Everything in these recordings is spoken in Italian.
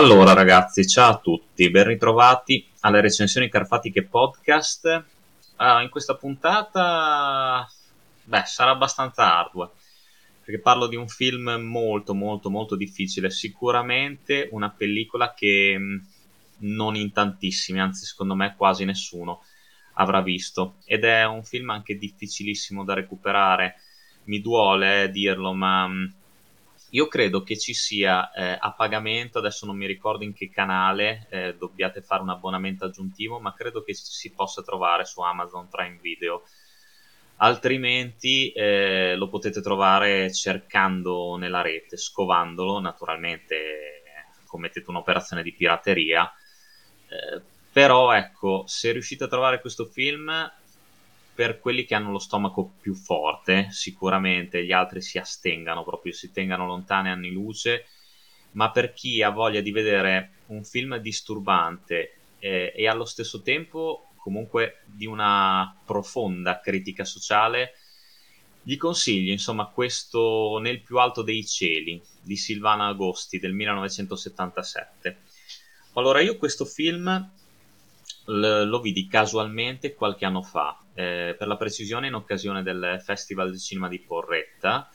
Allora ragazzi, ciao a tutti, ben ritrovati alle recensioni carfatiche podcast. Ah, in questa puntata, beh, sarà abbastanza ardua, perché parlo di un film molto molto molto difficile, sicuramente una pellicola che mm, non in tantissimi, anzi secondo me quasi nessuno avrà visto, ed è un film anche difficilissimo da recuperare, mi duole eh, dirlo, ma mm, io credo che ci sia eh, a pagamento, adesso non mi ricordo in che canale eh, dobbiate fare un abbonamento aggiuntivo, ma credo che si possa trovare su Amazon Prime Video. Altrimenti eh, lo potete trovare cercando nella rete, scovandolo, naturalmente commettete un'operazione di pirateria. Eh, però ecco, se riuscite a trovare questo film per quelli che hanno lo stomaco più forte, sicuramente gli altri si astengano, proprio si tengano lontani anni luce, ma per chi ha voglia di vedere un film disturbante eh, e allo stesso tempo comunque di una profonda critica sociale, gli consiglio insomma questo Nel più alto dei cieli di Silvana Agosti del 1977. Allora io questo film lo vidi casualmente qualche anno fa, eh, per la precisione in occasione del Festival di Cinema di Porretta,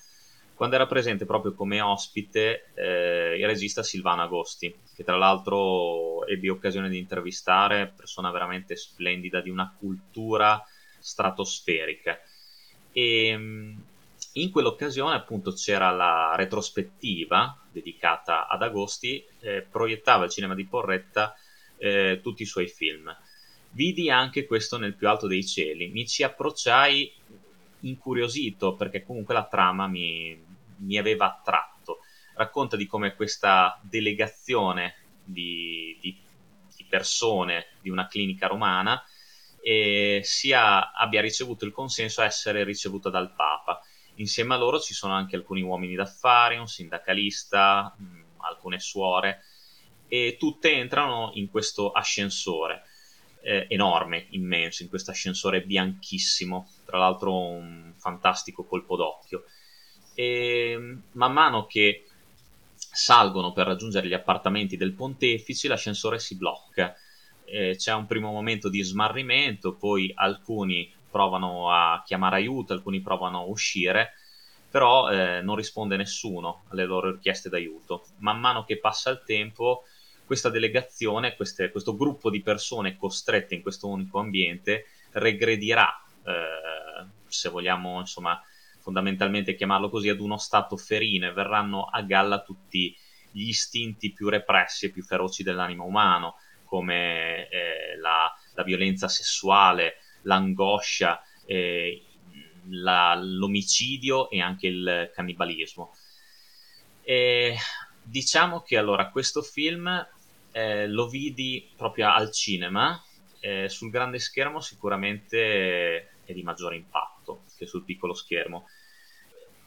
quando era presente proprio come ospite eh, il regista Silvano Agosti, che tra l'altro ebbi occasione di intervistare, persona veramente splendida di una cultura stratosferica. E mm, in quell'occasione appunto c'era la retrospettiva dedicata ad Agosti, eh, proiettava il cinema di Porretta eh, tutti i suoi film. Vidi anche questo nel più alto dei cieli, mi ci approcciai incuriosito perché comunque la trama mi, mi aveva attratto. Racconta di come questa delegazione di, di, di persone di una clinica romana eh, sia, abbia ricevuto il consenso a essere ricevuta dal Papa. Insieme a loro ci sono anche alcuni uomini d'affari, un sindacalista, mh, alcune suore e tutte entrano in questo ascensore eh, enorme, immenso, in questo ascensore bianchissimo, tra l'altro un fantastico colpo d'occhio. E man mano che salgono per raggiungere gli appartamenti del pontefice, l'ascensore si blocca. Eh, c'è un primo momento di smarrimento, poi alcuni provano a chiamare aiuto, alcuni provano a uscire, però eh, non risponde nessuno alle loro richieste d'aiuto. Man mano che passa il tempo, questa delegazione, queste, questo gruppo di persone costrette in questo unico ambiente regredirà, eh, se vogliamo insomma fondamentalmente chiamarlo così, ad uno stato ferino e verranno a galla tutti gli istinti più repressi e più feroci dell'animo umano, come eh, la, la, violenza sessuale, l'angoscia, eh, la, l'omicidio e anche il cannibalismo. E diciamo che allora questo film eh, lo vidi proprio al cinema, eh, sul grande schermo sicuramente è di maggiore impatto che sul piccolo schermo,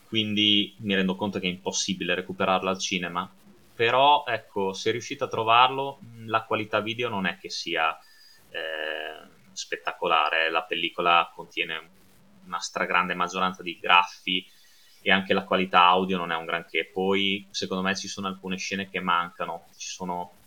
quindi mi rendo conto che è impossibile recuperarlo al cinema, però ecco, se riuscite a trovarlo, la qualità video non è che sia eh, spettacolare, la pellicola contiene una stragrande maggioranza di graffi e anche la qualità audio non è un granché. Poi, secondo me, ci sono alcune scene che mancano, ci sono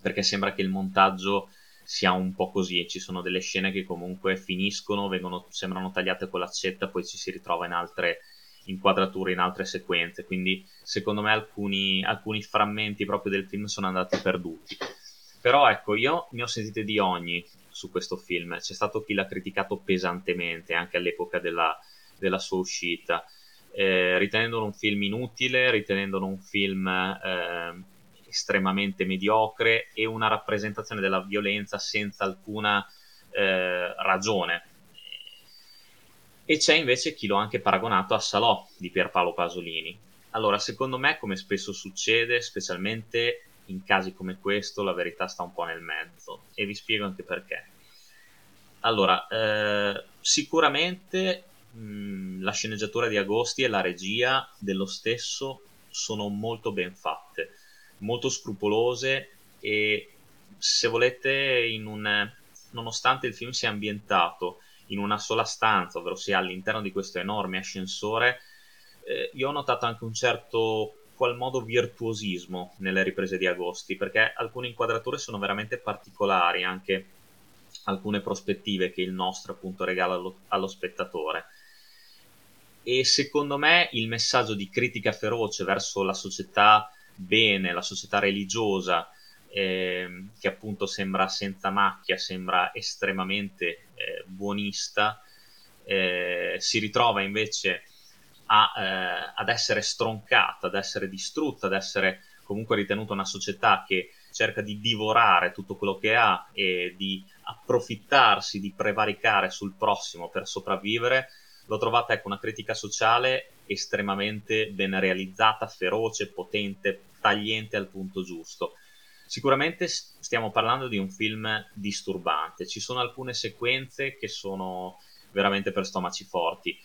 perché sembra che il montaggio sia un po' così, ci sono delle scene che comunque finiscono, vengono, sembrano tagliate con l'accetta, poi ci si ritrova in altre inquadrature, in altre sequenze, quindi secondo me alcuni, alcuni frammenti proprio del film sono andati perduti. Però ecco, io ne ho sentite di ogni su questo film, c'è stato chi l'ha criticato pesantemente anche all'epoca della, della sua uscita, eh, ritenendolo un film inutile, ritenendolo un film... Eh, estremamente mediocre e una rappresentazione della violenza senza alcuna eh, ragione. E c'è invece chi l'ho anche paragonato a Salò di Pierpaolo Pasolini. Allora, secondo me, come spesso succede, specialmente in casi come questo, la verità sta un po' nel mezzo e vi spiego anche perché. Allora, eh, sicuramente mh, la sceneggiatura di Agosti e la regia dello stesso sono molto ben fatte molto scrupolose e se volete un, nonostante il film sia ambientato in una sola stanza, ovvero sia all'interno di questo enorme ascensore, eh, io ho notato anche un certo qual modo virtuosismo nelle riprese di Agosti, perché alcune inquadrature sono veramente particolari, anche alcune prospettive che il nostro appunto regala allo, allo spettatore. E secondo me il messaggio di critica feroce verso la società bene, la società religiosa, eh, che appunto sembra senza macchia, sembra estremamente eh, buonista, eh, si ritrova invece a, eh, ad essere stroncata, ad essere distrutta, ad essere comunque ritenuta una società che cerca di divorare tutto quello che ha e di approfittarsi, di prevaricare sul prossimo per sopravvivere, l'ho trovata ecco, una critica sociale estremamente ben realizzata, feroce, potente, tagliente al punto giusto. Sicuramente stiamo parlando di un film disturbante, ci sono alcune sequenze che sono veramente per stomaci forti.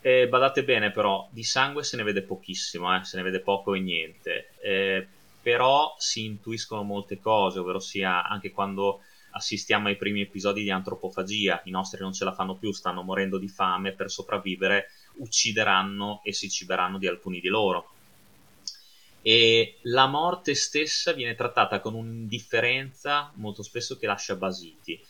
E badate bene però, di sangue se ne vede pochissimo, eh? se ne vede poco e niente, eh, però si intuiscono molte cose, ovvero sia anche quando assistiamo ai primi episodi di antropofagia, i nostri non ce la fanno più, stanno morendo di fame, per sopravvivere uccideranno e si ciberanno di alcuni di loro e la morte stessa viene trattata con un'indifferenza molto spesso che lascia basiti.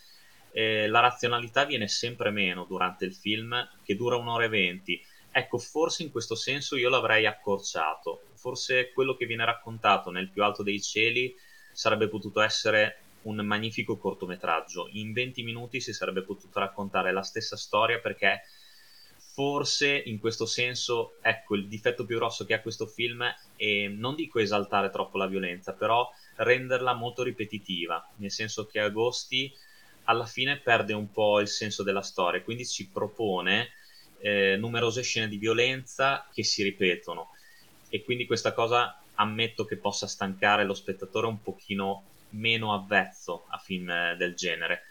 Eh, la razionalità viene sempre meno durante il film, che dura un'ora e venti. Ecco, forse in questo senso io l'avrei accorciato. Forse quello che viene raccontato nel più alto dei cieli sarebbe potuto essere un magnifico cortometraggio. In 20 minuti si sarebbe potuto raccontare la stessa storia perché forse in questo senso, ecco, il difetto più grosso che ha questo film è non dico esaltare troppo la violenza, però renderla molto ripetitiva, nel senso che Agosti alla fine perde un po' il senso della storia, quindi ci propone eh, numerose scene di violenza che si ripetono. E quindi questa cosa ammetto che possa stancare lo spettatore un pochino meno avvezzo a film del genere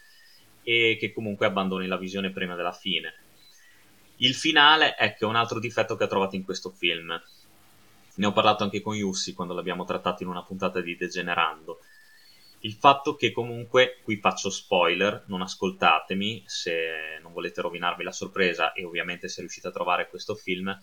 e che comunque abbandoni la visione prima della fine il finale, è un altro difetto che ho trovato in questo film. Ne ho parlato anche con Yussi quando l'abbiamo trattato in una puntata di Degenerando. Il fatto che comunque, qui faccio spoiler, non ascoltatemi se non volete rovinarvi la sorpresa e ovviamente se riuscite a trovare questo film,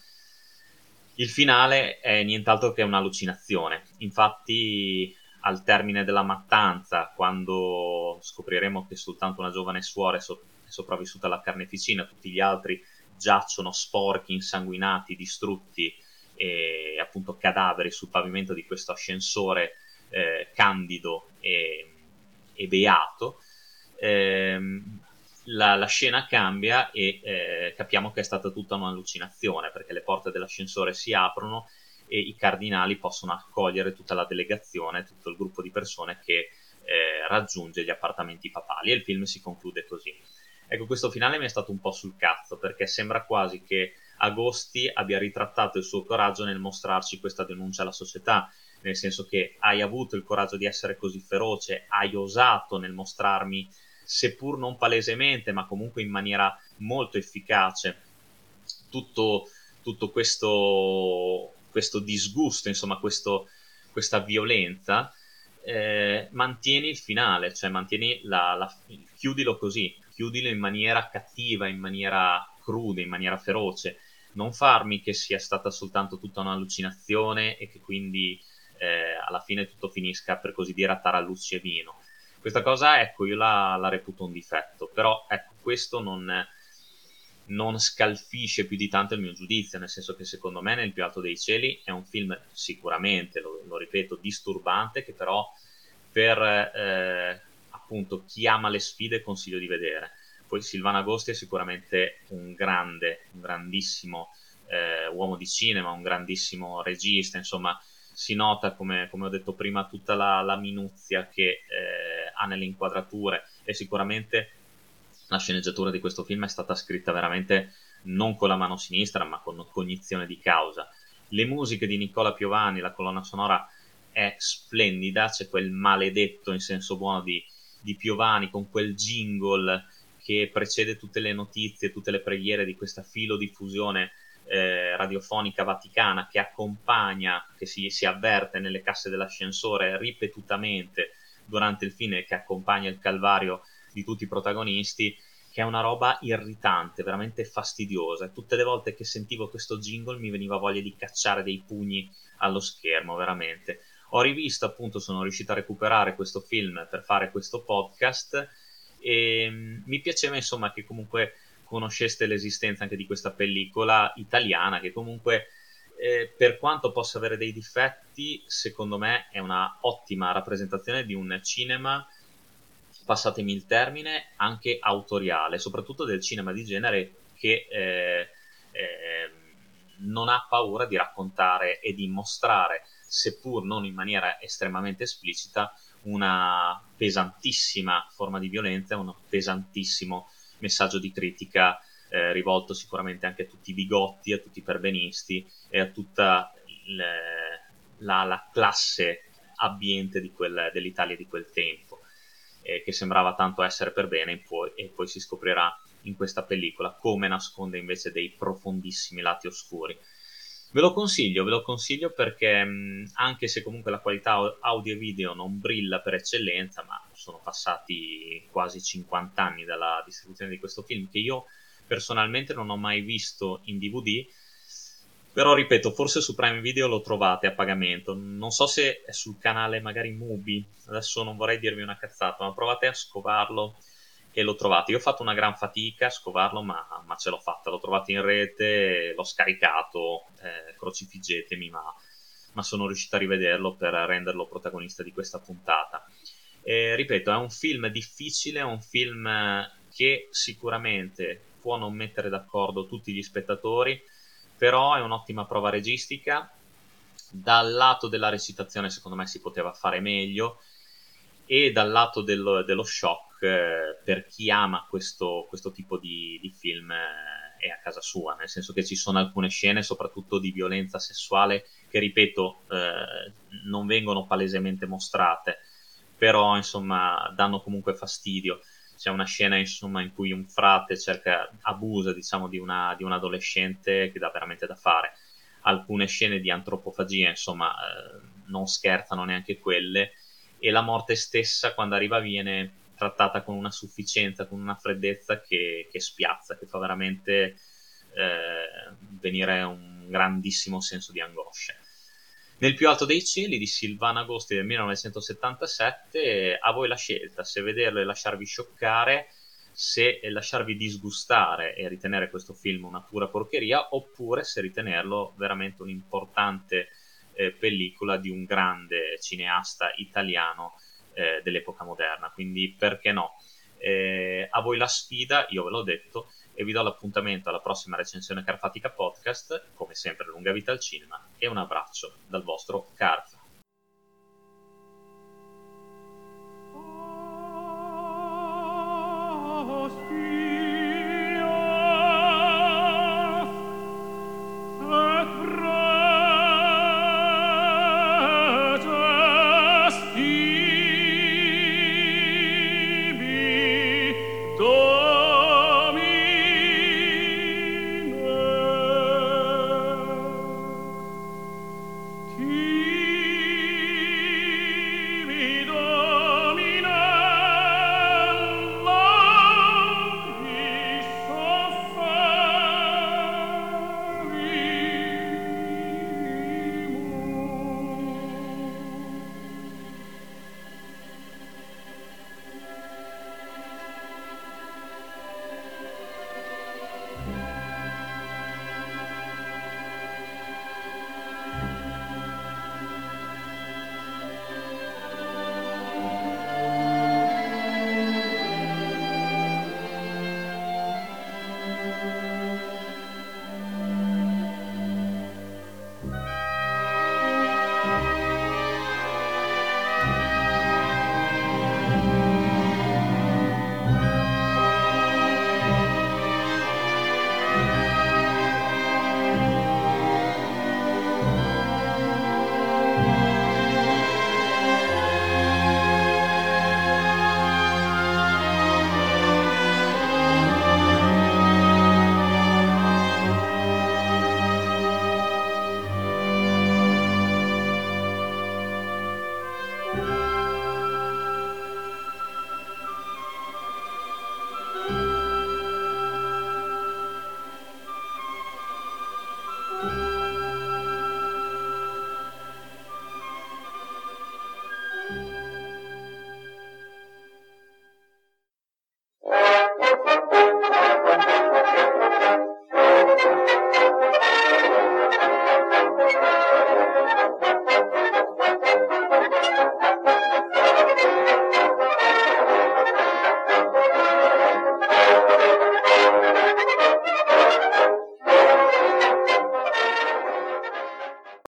il finale è nient'altro che un'allucinazione. Infatti, al termine della mattanza, quando scopriremo che soltanto una giovane suora è, so- è sopravvissuta alla carneficina, tutti gli altri giacciono sporchi, insanguinati, distrutti e appunto cadaveri sul pavimento di questo ascensore eh, candido e, e beato, ehm, la, la, scena cambia e eh, capiamo che è stata tutta un'allucinazione perché le porte dell'ascensore si aprono e i cardinali possono accogliere tutta la delegazione, tutto il gruppo di persone che eh, raggiunge gli appartamenti papali e il film si conclude così. Ecco, questo finale mi è stato un po' sul cazzo perché sembra quasi che Agosti abbia ritrattato il suo coraggio nel mostrarci questa denuncia alla società, nel senso che hai avuto il coraggio di essere così feroce, hai osato nel mostrarmi, seppur non palesemente, ma comunque in maniera molto efficace, tutto, tutto questo, questo disgusto, insomma, questo, questa violenza. Eh, mantieni il finale, cioè mantieni la, la, chiudilo così, chiudilo in maniera cattiva, in maniera cruda, in maniera feroce. Non farmi che sia stata soltanto tutta un'allucinazione e che quindi eh, alla fine tutto finisca per così dire a tarallucci e vino. Questa cosa, ecco, io la, la reputo un difetto, però ecco, questo non, non scalfisce più di tanto il mio giudizio, nel senso che secondo me Nel più alto dei cieli è un film sicuramente, lo, lo ripeto, disturbante, che però per eh, appunto chi ama le sfide consiglio di vedere. Poi Silvana Agosti è sicuramente un grande, un grandissimo eh, uomo di cinema, un grandissimo regista, insomma si nota, come, come ho detto prima, tutta la, la minuzia che eh, ha nelle inquadrature e sicuramente la sceneggiatura di questo film è stata scritta veramente non con la mano sinistra ma con cognizione di causa. Le musiche di Nicola Piovani, la colonna sonora è splendida, c'è quel maledetto in senso buono di di Piovani con quel jingle che precede tutte le notizie, tutte le preghiere di questa filodiffusione eh, radiofonica vaticana che accompagna, che si, si avverte nelle casse dell'ascensore ripetutamente durante il film e che accompagna il calvario di tutti i protagonisti, che è una roba irritante, veramente fastidiosa. Tutte le volte che sentivo questo jingle mi veniva voglia di cacciare dei pugni allo schermo, veramente. Ho rivisto, appunto, sono riuscito a recuperare questo film per fare questo podcast e mm, mi piaceva, insomma, che comunque conosceste l'esistenza anche di questa pellicola italiana che comunque eh, per quanto possa avere dei difetti, secondo me è una ottima rappresentazione di un cinema passatemi il termine, anche autoriale, soprattutto del cinema di genere che eh, eh, non ha paura di raccontare e di mostrare, seppur non in maniera estremamente esplicita, una pesantissima forma di violenza, un pesantissimo messaggio di critica eh, rivolto sicuramente anche a tutti i bigotti, a tutti i perbenisti e a tutta le, la, la, classe ambiente dell'Italia di quel tempo eh, che sembrava tanto essere per bene poi, e poi si scoprirà in questa pellicola come nasconde invece dei profondissimi lati oscuri. Ve lo consiglio, ve lo consiglio perché mh, anche se comunque la qualità audio e video non brilla per eccellenza, ma sono passati quasi 50 anni dalla distribuzione di questo film che io personalmente non ho mai visto in DVD, però ripeto, forse su Prime Video lo trovate a pagamento. Non so se è sul canale magari Mubi. Adesso non vorrei dirvi una cazzata, ma provate a scovarlo e lo trovate. Io ho fatto una gran fatica a scovarlo, ma, ma ce l'ho fatta. L'ho trovato in rete, l'ho scaricato, eh, crocifiggetemi, ma, ma sono riuscito a rivederlo per renderlo protagonista di questa puntata. E, ripeto, è un film difficile, è un film che sicuramente può non mettere d'accordo tutti gli spettatori però è un'ottima prova registica. Dal lato della recitazione, secondo me, si poteva fare meglio, e dal lato dello, dello shock, eh, per chi ama questo, questo tipo di, di film, eh, è a casa sua, nel senso che ci sono alcune scene, soprattutto di violenza sessuale, che ripeto, eh, non vengono palesemente mostrate, però insomma danno comunque fastidio. C'è una scena insomma in cui un frate cerca, abusa diciamo di, una, di un adolescente che dà veramente da fare. Alcune scene di antropofagia insomma eh, non scherzano neanche quelle e la morte stessa quando arriva viene trattata con una sufficienza con una freddezza che, che spiazza che fa veramente eh, venire un grandissimo senso di angoscia. Nel più alto dei cieli di Silvana Agosti del 1977, a voi la scelta, se vederlo e lasciarvi scioccare, se lasciarvi disgustare e ritenere questo film una pura porcheria, oppure se ritenerlo veramente un'importante eh, pellicola di un grande cineasta italiano eh, dell'epoca moderna. Quindi perché no? Eh, a voi la sfida, io ve l'ho detto, e vi do l'appuntamento alla prossima recensione Carfatica Podcast, come sempre lunga vita al cinema e un abbraccio dal vostro Carfa. E...